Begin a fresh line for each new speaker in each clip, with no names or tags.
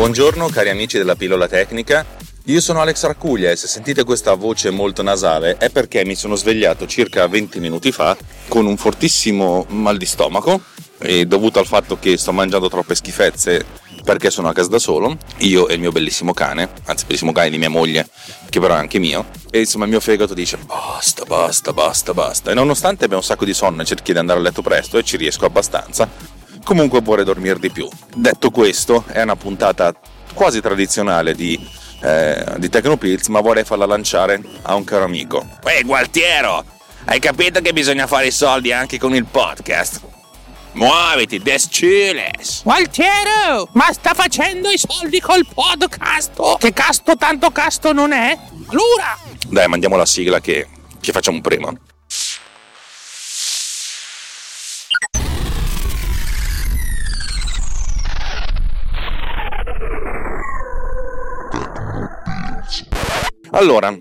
Buongiorno cari amici della pillola tecnica, io sono Alex Raccuglia e se sentite questa voce molto nasale è perché mi sono svegliato circa 20 minuti fa con un fortissimo mal di stomaco e dovuto al fatto che sto mangiando troppe schifezze perché sono a casa da solo, io e il mio bellissimo cane, anzi bellissimo cane di mia moglie, che però è anche mio, e insomma il mio fegato dice basta, basta, basta, basta. E nonostante abbia un sacco di sonno e cerchi di andare a letto presto e ci riesco abbastanza, comunque vorrei dormire di più. Detto questo, è una puntata quasi tradizionale di, eh, di Tecnopills, ma vorrei farla lanciare a un caro amico.
Ehi Gualtiero, hai capito che bisogna fare i soldi anche con il podcast? Muoviti, des chiles!
Gualtiero, ma sta facendo i soldi col podcast? Che casto tanto casto non è? Allora!
Dai, mandiamo la sigla che, che facciamo prima. Allora,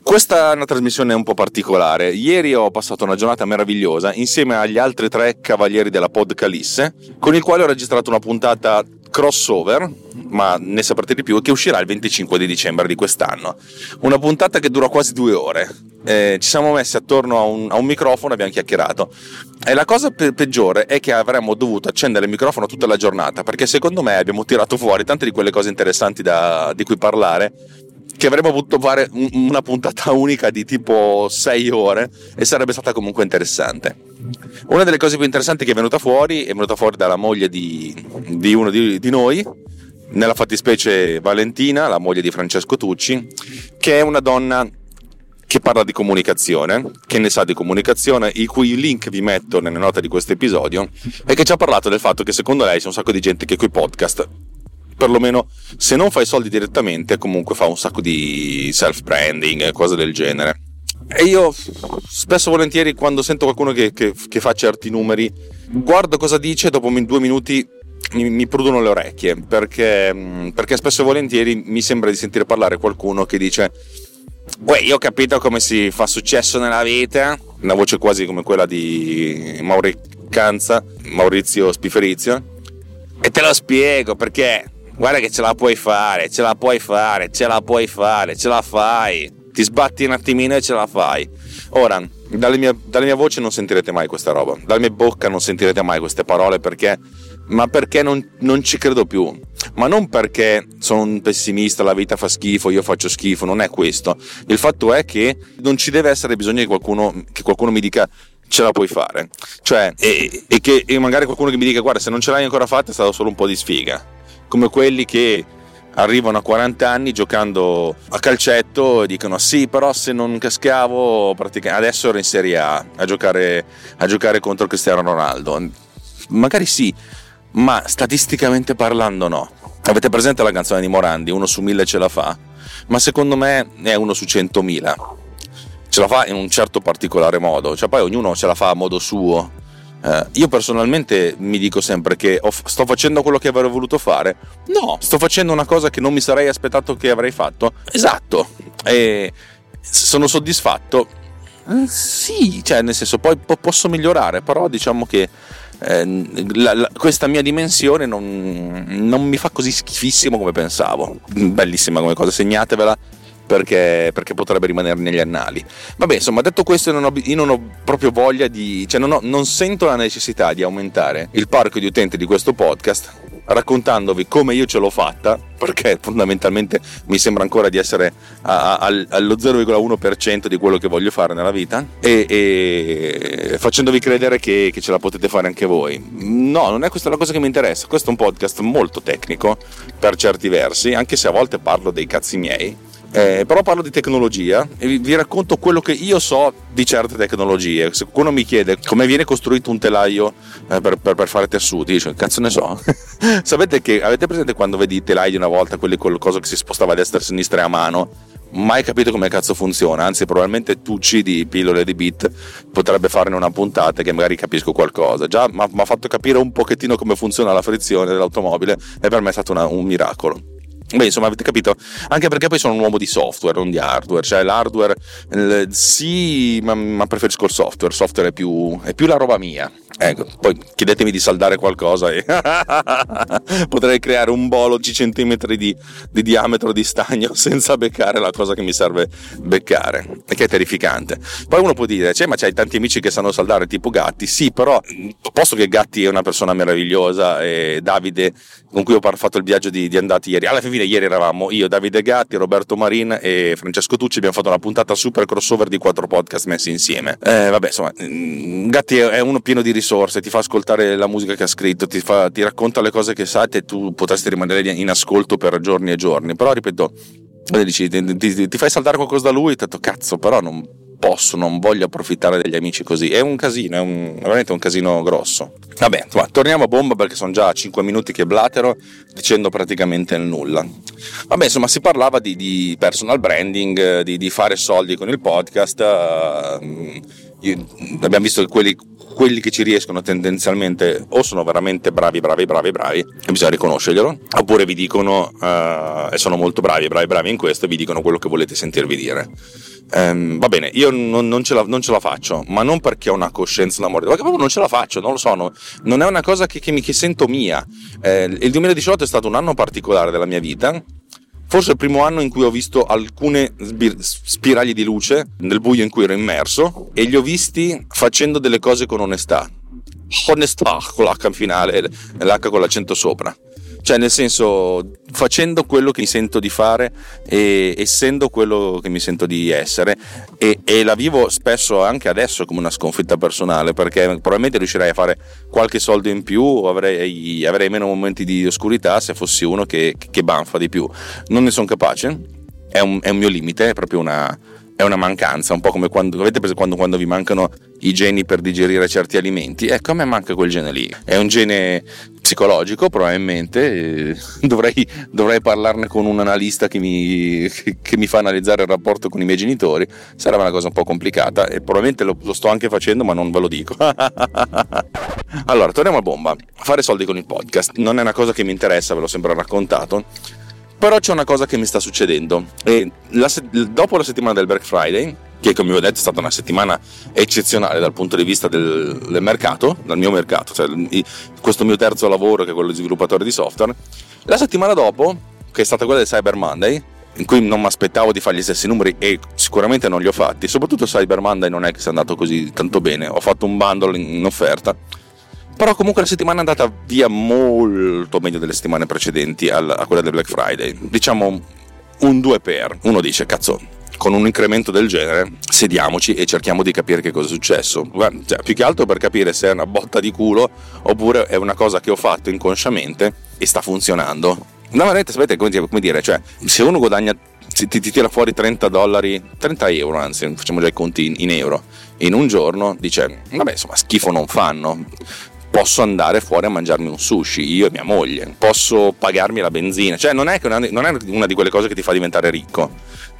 questa è una trasmissione un po' particolare. Ieri ho passato una giornata meravigliosa insieme agli altri tre cavalieri della Podcalisse, con il quale ho registrato una puntata crossover, ma ne saprete di più, che uscirà il 25 di dicembre di quest'anno. Una puntata che dura quasi due ore. Eh, ci siamo messi attorno a un, a un microfono e abbiamo chiacchierato. E la cosa pe- peggiore è che avremmo dovuto accendere il microfono tutta la giornata, perché secondo me abbiamo tirato fuori tante di quelle cose interessanti da, di cui parlare che avremmo potuto fare una puntata unica di tipo 6 ore e sarebbe stata comunque interessante. Una delle cose più interessanti che è venuta fuori è venuta fuori dalla moglie di, di uno di, di noi, nella fattispecie Valentina, la moglie di Francesco Tucci, che è una donna che parla di comunicazione, che ne sa di comunicazione, i cui link vi metto nelle note di questo episodio, e che ci ha parlato del fatto che secondo lei c'è un sacco di gente che coi podcast perlomeno se non fai soldi direttamente comunque fa un sacco di self branding cose del genere. E io spesso e volentieri quando sento qualcuno che, che, che fa certi numeri guardo cosa dice e dopo due minuti mi, mi prudono le orecchie perché, perché spesso e volentieri mi sembra di sentire parlare qualcuno che dice Uè, io ho capito come si fa successo nella vita, una voce quasi come quella di Mauri Canza, Maurizio Spiferizio, e te lo spiego perché guarda che ce la puoi fare, ce la puoi fare, ce la puoi fare, ce la fai. Ti sbatti un attimino e ce la fai. Ora, dalle mie, dalle mie voci non sentirete mai questa roba, dalla mia bocca non sentirete mai queste parole perché, ma perché non, non ci credo più. Ma non perché sono un pessimista, la vita fa schifo, io faccio schifo, non è questo. Il fatto è che non ci deve essere bisogno che qualcuno, che qualcuno mi dica ce la puoi fare. Cioè, e, e che e magari qualcuno che mi dica guarda se non ce l'hai ancora fatta è stato solo un po' di sfiga come quelli che arrivano a 40 anni giocando a calcetto e dicono sì però se non cascavo adesso ero in Serie A a giocare, a giocare contro Cristiano Ronaldo. Magari sì ma statisticamente parlando no. Avete presente la canzone di Morandi uno su mille ce la fa ma secondo me è uno su centomila. Ce la fa in un certo particolare modo cioè poi ognuno ce la fa a modo suo Uh, io personalmente mi dico sempre che ho, sto facendo quello che avrei voluto fare. No, sto facendo una cosa che non mi sarei aspettato che avrei fatto. Esatto. E sono soddisfatto. Uh, sì, cioè nel senso poi po- posso migliorare, però diciamo che eh, la, la, questa mia dimensione non, non mi fa così schifissimo come pensavo. Bellissima come cosa, segnatevela perché, perché, potrebbe rimanere negli annali. Vabbè, insomma, detto questo, non ho, io non ho proprio voglia di. cioè, non, ho, non sento la necessità di aumentare il parco di utenti di questo podcast raccontandovi come io ce l'ho fatta, perché fondamentalmente mi sembra ancora di essere a, a, allo 0,1% di quello che voglio fare nella vita, e, e facendovi credere che, che, ce la potete fare anche voi. No, non è questa la cosa che mi interessa, questo è un podcast molto tecnico per certi versi, anche se a volte parlo dei cazzi miei eh, però parlo di tecnologia e vi, vi, racconto quello che io so di certe tecnologie. Se qualcuno mi chiede come viene costruito un telaio eh, per, per, per, fare tessuti, dice, cazzo ne so. Sapete che avete presente quando vedi i telai di una volta, quelli con cosa che si spostava a destra e a sinistra a mano? Mai capito come cazzo funziona, anzi, probabilmente Tucci di pillole di bit potrebbe farne una puntata che magari capisco qualcosa. Già mi ha fatto capire un pochettino come funziona la frizione dell'automobile e per me è stato una, un miracolo. Beh, insomma, avete capito? Anche perché poi sono un uomo di software, non di hardware. Cioè, l'hardware, sì, ma, ma, preferisco il software. Il software è più, è più la roba mia. Ecco, poi chiedetemi di saldare qualcosa e potrei creare un bolo di centimetri di, di, diametro di stagno senza beccare la cosa che mi serve beccare, che è terrificante. Poi uno può dire, cioè, ma c'hai tanti amici che sanno saldare tipo Gatti, sì, però posto che Gatti è una persona meravigliosa e Davide con cui ho fatto il viaggio di, di andati ieri, alla fine ieri eravamo io, Davide Gatti, Roberto Marin e Francesco Tucci, abbiamo fatto una puntata super crossover di quattro podcast messi insieme. Eh, vabbè, insomma, mm, Gatti è uno pieno di risorse, ti fa ascoltare la musica che ha scritto, ti, fa, ti racconta le cose che sa e tu potresti rimanere in ascolto per giorni e giorni, però ripeto, dici, ti, ti, ti fai saltare qualcosa da lui, ti ho detto cazzo, però non posso, non voglio approfittare degli amici così. È un casino, è, un, è veramente un casino grosso. Vabbè, insomma, torniamo a bomba perché sono già 5 minuti che blatero dicendo praticamente il nulla. Vabbè, insomma, si parlava di, di personal branding, di, di, fare soldi con il podcast. Uh, io, abbiamo visto quelli, quelli che ci riescono tendenzialmente o sono veramente bravi, bravi, bravi, bravi, e bisogna riconoscerglielo, oppure vi dicono, uh, e sono molto bravi, bravi, bravi in questo, e vi dicono quello che volete sentirvi dire. Um, va bene, io non, non, ce la, non, ce la, faccio, ma non perché ho una coscienza d'amore, perché proprio non ce la faccio, non lo so, no, non è una cosa che, che, mi, che sento mia. Eh, il 2018 è stato un anno particolare della mia vita, forse il primo anno in cui ho visto alcune spiragli di luce nel buio in cui ero immerso e li ho visti facendo delle cose con onestà. Onestà con l'H finale, l'H con l'accento sopra cioè nel senso facendo quello che mi sento di fare e essendo quello che mi sento di essere e, e, la vivo spesso anche adesso come una sconfitta personale perché probabilmente riuscirei a fare qualche soldo in più avrei, avrei meno momenti di oscurità se fossi uno che, che banfa di più non ne sono capace è un, è un mio limite è proprio una, è una mancanza, un po' come quando avete preso quando, quando, vi mancano i geni per digerire certi alimenti. Ecco, a me manca quel gene lì. È un gene psicologico, probabilmente. Dovrei, dovrei parlarne con un analista che mi, che mi, fa analizzare il rapporto con i miei genitori. Sarebbe una cosa un po' complicata e probabilmente lo, lo sto anche facendo, ma non ve lo dico. allora, torniamo a bomba. Fare soldi con il podcast non è una cosa che mi interessa, ve l'ho sempre raccontato però c'è una cosa che mi sta succedendo. E la dopo la settimana del Black Friday, che come vi ho detto è stata una settimana eccezionale dal punto di vista del, del mercato, dal mio mercato, cioè questo mio terzo lavoro che è quello di sviluppatore di software, la settimana dopo, che è stata quella del Cyber Monday, in cui non mi aspettavo di fare gli stessi numeri e sicuramente non li ho fatti, soprattutto Cyber Monday non è che sia andato così tanto bene, ho fatto un bundle in offerta però comunque la settimana è andata via molto meglio delle settimane precedenti a quella del Black Friday. Diciamo un 2 per. Uno dice, cazzo, con un incremento del genere, sediamoci e cerchiamo di capire che cosa è successo. Cioè, più che altro per capire se è una botta di culo oppure è una cosa che ho fatto inconsciamente e sta funzionando. No, veramente, sapete come dire, cioè, se uno guadagna, ti, ti, tira fuori 30 dollari, 30 euro, anzi, facciamo già i conti in, in euro, in un giorno, dice, vabbè, insomma, schifo non fanno posso andare fuori a mangiarmi un sushi, io e mia moglie, posso pagarmi la benzina, cioè non è, una, non è una di quelle cose che ti fa diventare ricco.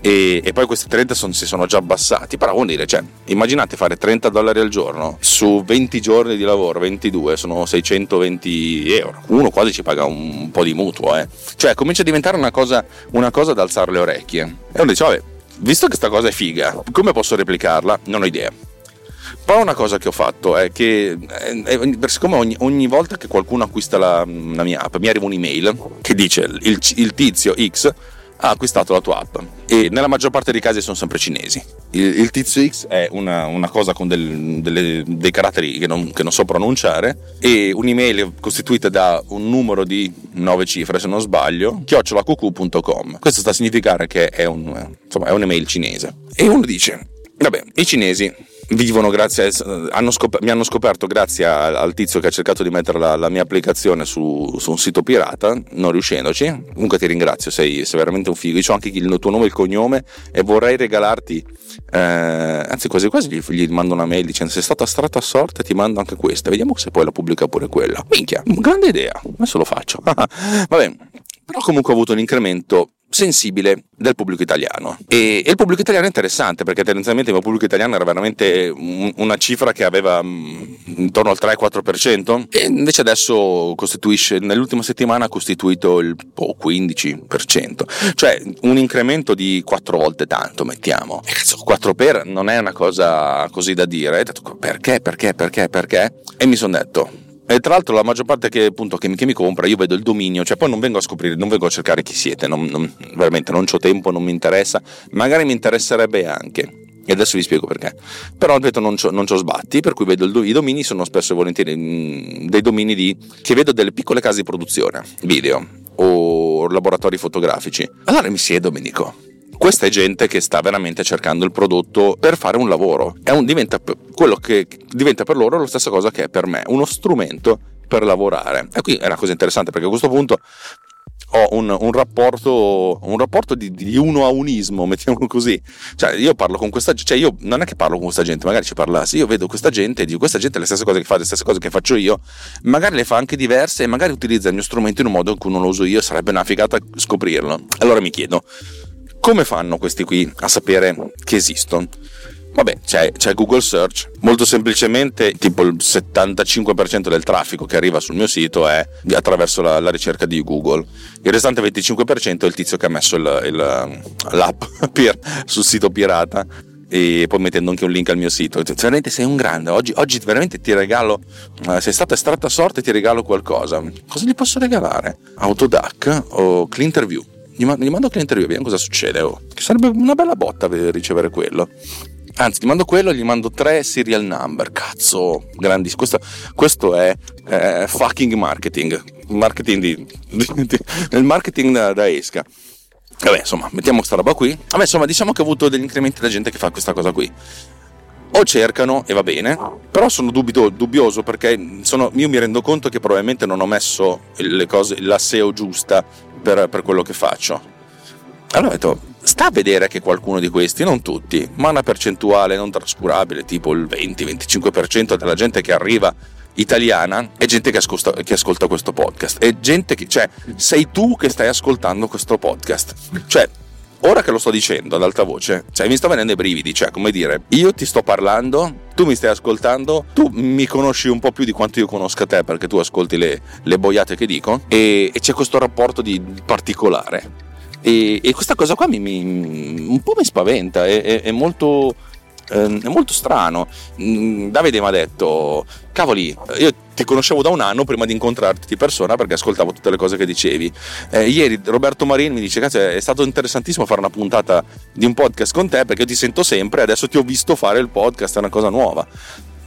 E, e poi questi 30 son, si sono già abbassati, però vuol dire, cioè, immaginate fare 30 dollari al giorno su 20 giorni di lavoro, 22, sono 620 euro, uno quasi ci paga un, po' di mutuo, eh. cioè comincia a diventare una cosa, una cosa da alzare le orecchie. E uno dice, vabbè, visto che questa cosa è figa, come posso replicarla? Non ho idea. Poi una cosa che ho fatto è che, eh, siccome ogni, ogni volta che qualcuno acquista la, la, mia app, mi arriva un'email che dice il, il tizio X ha acquistato la tua app e nella maggior parte dei casi sono sempre cinesi. Il, il tizio X è una, una cosa con del, delle, dei caratteri che non, che non, so pronunciare e un'email costituita da un numero di nove cifre, se non sbaglio, chiocciolacucu.com. Questo sta a significare che è, un, insomma, è un'email cinese. E uno dice, vabbè, i cinesi vivono grazie hanno scop- mi hanno scoperto grazie a, al tizio che ha cercato di mettere la, la mia applicazione su, su, un sito pirata, non riuscendoci. Comunque ti ringrazio, sei, sei veramente un figo. Io ho anche il tuo nome e il cognome e vorrei regalarti, eh, anzi quasi quasi gli, gli, mando una mail dicendo sei stato astratto a sorte ti mando anche questa, vediamo se poi la pubblica pure quella. Minchia, grande idea, adesso lo faccio. Vabbè, però comunque ho avuto un incremento sensibile del pubblico italiano. E, e, il pubblico italiano è interessante perché tendenzialmente il pubblico italiano era veramente un, una cifra che aveva mh, intorno al 3-4% e invece adesso costituisce, nell'ultima settimana ha costituito il oh, 15%, cioè un incremento di 4 volte tanto, mettiamo. E cazzo, 4 per non è una cosa così da dire. E ho detto perché, perché, perché, perché? E mi sono detto e tra l'altro la maggior parte che, appunto, che, mi, che, mi, compra, io vedo il dominio, cioè poi non vengo a scoprire, non vengo a cercare chi siete, non, non, veramente non ho tempo, non mi interessa, magari mi interesserebbe anche. E adesso vi spiego perché. Però ripeto, non c'ho sbatti, per cui vedo il, i domini sono spesso e volentieri mh, mm, dei domini di, che vedo delle piccole case di produzione, video o laboratori fotografici. Allora mi siedo e mi dico, questa è gente che sta veramente cercando il prodotto per fare un lavoro. Un, diventa, quello che diventa per loro la stessa cosa che è per me, uno strumento per lavorare. E qui è una cosa interessante perché a questo punto ho un, un, rapporto, un rapporto di, di, uno a unismo, mettiamo così. Cioè, io parlo con questa gente, cioè io non è che parlo con questa gente, magari ci parlassi, io vedo questa gente e dico questa gente ha le stesse cose che fa, le stesse cose che faccio io, magari le fa anche diverse e magari utilizza il mio strumento in un modo in cui non lo uso io, sarebbe una figata scoprirlo. Allora mi chiedo, come fanno questi qui a sapere che esistono? Vabbè, c'è, c'è, Google Search. Molto semplicemente, tipo il 75% del traffico che arriva sul mio sito è attraverso la, la ricerca di Google. Il restante 25% è il tizio che ha messo il, il, l'app sul sito pirata e poi mettendo anche un link al mio sito. Veramente sei un grande. Oggi, oggi veramente ti regalo. Eh, sei stata estratta a sorte ti regalo qualcosa. Cosa gli posso regalare? Autodac o Clinterview? Gli, mando, gli mando client review, vediamo cosa succede. Oh. Che sarebbe una bella botta ricevere quello. Anzi, gli mando quello, gli mando tre serial number. Cazzo, grandissimo. Questo, questo è eh, fucking marketing. Marketing di, di, di, il marketing da, esca. Vabbè, insomma, mettiamo questa roba qui. Vabbè, insomma, diciamo che ho avuto degli incrementi da gente che fa questa cosa qui o cercano e va bene, però sono dubito, dubbioso perché sono, io mi rendo conto che probabilmente non ho messo cose, la SEO giusta per, per quello che faccio. Allora ho detto, sta a vedere che qualcuno di questi, non tutti, ma una percentuale non trascurabile, tipo il 20-25% della gente che arriva italiana è gente che ascolta, che ascolta questo podcast. È gente che, cioè, sei tu che stai ascoltando questo podcast. Cioè, ora che lo sto dicendo ad alta voce, cioè mi sto venendo i brividi, cioè come dire, io ti sto parlando, tu mi stai ascoltando, tu mi conosci un po' più di quanto io conosca te perché tu ascolti le, le boiate che dico e, e, c'è questo rapporto di particolare. E, e questa cosa qua mi, mi, un po' mi spaventa, è, è, è molto eh, è molto strano. Mm, Davide mi ha detto, cavoli, io ti conoscevo da un anno prima di incontrarti di persona perché ascoltavo tutte le cose che dicevi. Eh, ieri Roberto Marini mi dice, cazzo, è stato interessantissimo fare una puntata di un podcast con te perché io ti sento sempre, adesso ti ho visto fare il podcast, è una cosa nuova.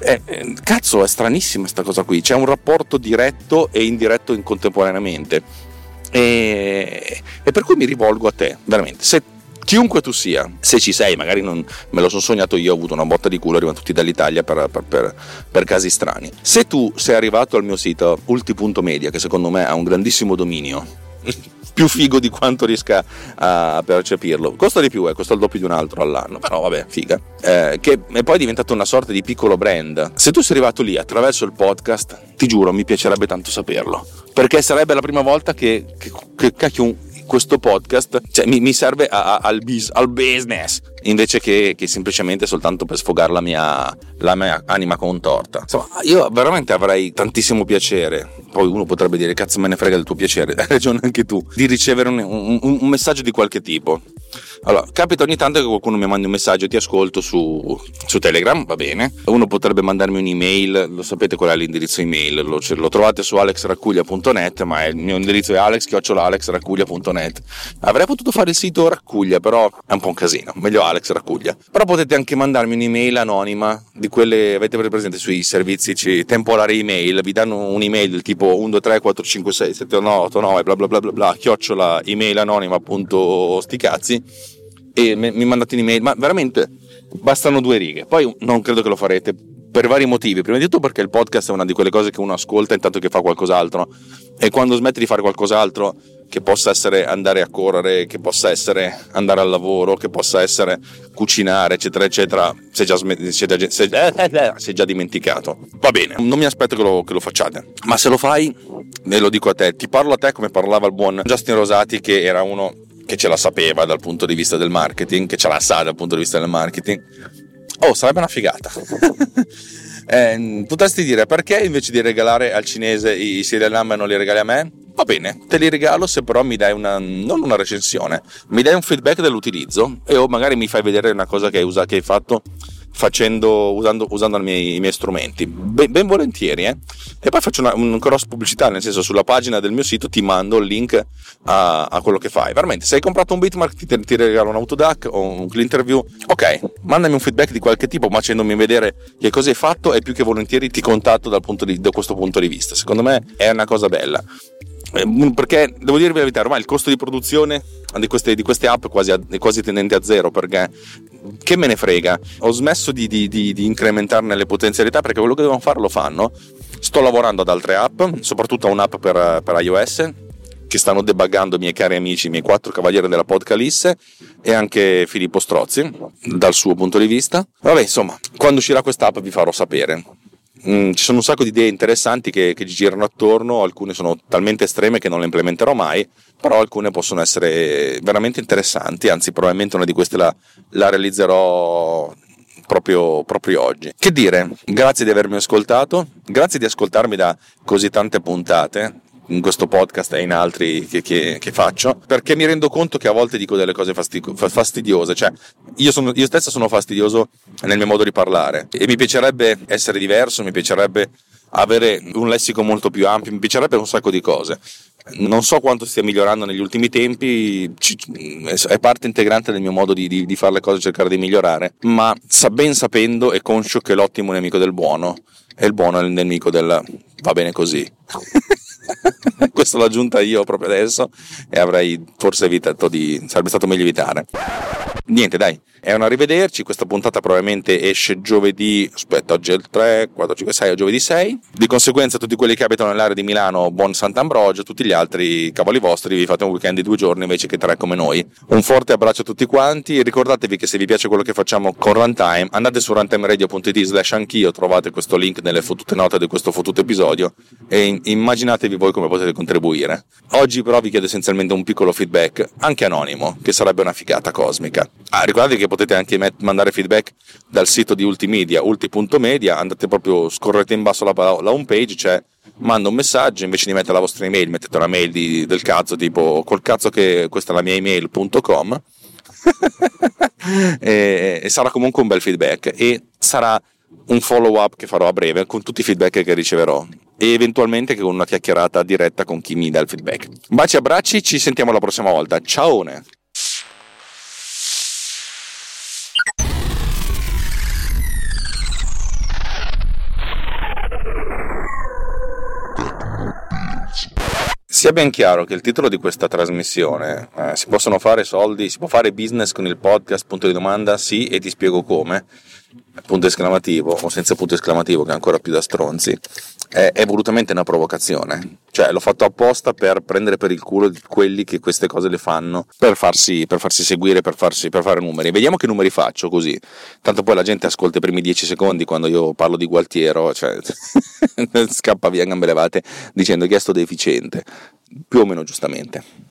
Eh, eh, cazzo, è stranissima questa cosa qui. C'è un rapporto diretto e indiretto in contemporaneamente. E, e per cui mi rivolgo a te, veramente. Se chiunque tu sia, se ci sei, magari non, me lo sono sognato io, ho avuto una botta di culo, arrivano tutti dall'Italia per, per, per, per, casi strani. Se tu sei arrivato al mio sito ulti.media, che secondo me ha un grandissimo dominio, più figo di quanto riesca a percepirlo, costa di più, eh, costa il doppio di un altro all'anno, però vabbè, figa, eh, che è poi diventato una sorta di piccolo brand. Se tu sei arrivato lì attraverso il podcast, ti giuro, mi piacerebbe tanto saperlo, perché sarebbe la prima volta che, che, che cacchio questo podcast cioè, mi, mi, serve a, a, al, bis, al, business invece che, che, semplicemente soltanto per sfogare la mia, la mia anima contorta. Insomma, io veramente avrei tantissimo piacere. Poi uno potrebbe dire: Cazzo, me ne frega del tuo piacere. Hai ragione anche tu. Di ricevere un, un, un messaggio di qualche tipo. Allora, capita ogni tanto che qualcuno mi mandi un messaggio, ti ascolto su, su Telegram, va bene. Uno potrebbe mandarmi un'email, lo sapete qual è l'indirizzo email, lo, lo trovate su alexraccuglia.net, ma il mio indirizzo è alex.alexraccuglia.net. Avrei potuto fare il sito Raccuglia, però è un po' un casino, meglio Alex Raccuglia. Però potete anche mandarmi un'email anonima di quelle, avete presente sui servizi temporari email, vi danno un'email del tipo 1, 2, 3, 4, 5, 6, 7, 8, 9, 8, 9, bla bla bla bla bla, chiocciola email anonima e mi mandate un'email, ma veramente bastano due righe. Poi non credo che lo farete per vari motivi. Prima di tutto perché il podcast è una di quelle cose che uno ascolta intanto che fa qualcos'altro e quando smette di fare qualcos'altro che possa essere andare a correre, che possa essere andare al lavoro, che possa essere cucinare, eccetera, eccetera, si è già, si è già, si è, si è già dimenticato. Va bene, non mi aspetto che lo, che lo facciate, ma se lo fai, e lo dico a te, ti parlo a te come parlava il buon Justin Rosati che era uno che ce la sapeva dal punto di vista del marketing, che ce la sa dal punto di vista del marketing. Oh, sarebbe una figata. eh, potresti dire perché invece di regalare al cinese i serial number non li regali a me? Va bene, te li regalo se però mi dai una, non una recensione, mi dai un feedback dell'utilizzo e o magari mi fai vedere una cosa che hai, usato, che hai fatto facendo, usando, usando i, miei, i, miei, strumenti. Ben, ben volentieri, eh? E poi faccio una, un cross pubblicità, nel senso sulla pagina del mio sito ti mando il link a, a quello che fai. Veramente, se hai comprato un bitmark ti, ti regalo un autodac o un clean interview, ok, mandami un feedback di qualche tipo, facendomi vedere che cosa hai fatto e più che volentieri ti contatto di, da questo punto di vista. Secondo me è una cosa bella perché devo dirvi la verità, ormai il costo di produzione di queste, di queste app è quasi, è quasi, tendente a zero perché che me ne frega, ho smesso di, di, di, di, incrementarne le potenzialità perché quello che devono fare lo fanno. Sto lavorando ad altre app, soprattutto a un'app per, per iOS che stanno debuggando i miei cari amici, i miei quattro cavalieri della Podcalisse e anche Filippo Strozzi dal suo punto di vista. Vabbè, insomma, quando uscirà questa app vi farò sapere. Mm, ci sono un sacco di idee interessanti che, che girano attorno, alcune sono talmente estreme che non le implementerò mai, però alcune possono essere veramente interessanti, anzi probabilmente una di queste la, la realizzerò proprio, proprio, oggi. Che dire, grazie di avermi ascoltato, grazie di ascoltarmi da così tante puntate in questo podcast e in altri che, che, che, faccio, perché mi rendo conto che a volte dico delle cose fastidiose, cioè io, sono, io stesso sono fastidioso nel mio modo di parlare e mi piacerebbe essere diverso, mi piacerebbe avere un lessico molto più ampio, mi piacerebbe un sacco di cose. Non so quanto stia migliorando negli ultimi tempi, è parte integrante del mio modo di, di, di fare le cose, cercare di migliorare, ma ben sapendo e conscio che l'ottimo è nemico del buono e il buono è il nemico del va bene così. Questo l'ho aggiunta io proprio adesso e avrei forse evitato di. sarebbe stato meglio evitare. Niente, dai, è un arrivederci. Questa puntata probabilmente esce giovedì. Aspetta, oggi è il 3, 4, 5, 6, giovedì 6. Di conseguenza, tutti quelli che abitano nell'area di Milano, buon Sant'Ambrogio, tutti gli altri cavoli vostri, vi fate un weekend di due giorni invece che tre come noi. Un forte abbraccio a tutti quanti. Ricordatevi che se vi piace quello che facciamo con Runtime, andate su runtimeradio.it slash anch'io, trovate questo link nelle fottute note di questo fottuto episodio e immaginatevi voi come potete contribuire. Oggi però vi chiedo essenzialmente un piccolo feedback, anche anonimo, che sarebbe una figata cosmica. Ah, ricordatevi che potete anche met- mandare feedback dal sito di Ultimedia, ulti.media, andate proprio, scorrete in basso la, la home page, c'è manda un messaggio invece di mettere la vostra email mettete una mail di, del cazzo tipo col cazzo che questa è la mia email.com e, e sarà comunque un bel feedback e sarà un follow up che farò a breve con tutti i feedback che riceverò e eventualmente con una chiacchierata diretta con chi mi dà il feedback. Baci abbracci, ci sentiamo la prossima volta. Ciao! Sia ben chiaro che il titolo di questa trasmissione eh, si possono fare soldi, si può fare business con il podcast, punto di domanda, sì, e ti spiego come, punto esclamativo, o senza punto esclamativo che è ancora più da stronzi, è, è, volutamente una provocazione. Cioè, l'ho fatto apposta per prendere per il culo quelli che queste cose le fanno, per farsi, per farsi seguire, per, farsi, per fare numeri. Vediamo che numeri faccio così. Tanto poi la gente ascolta i primi dieci secondi quando io parlo di Gualtiero, cioè scappa via gambe levate dicendo che è sto deficiente. Più o meno giustamente.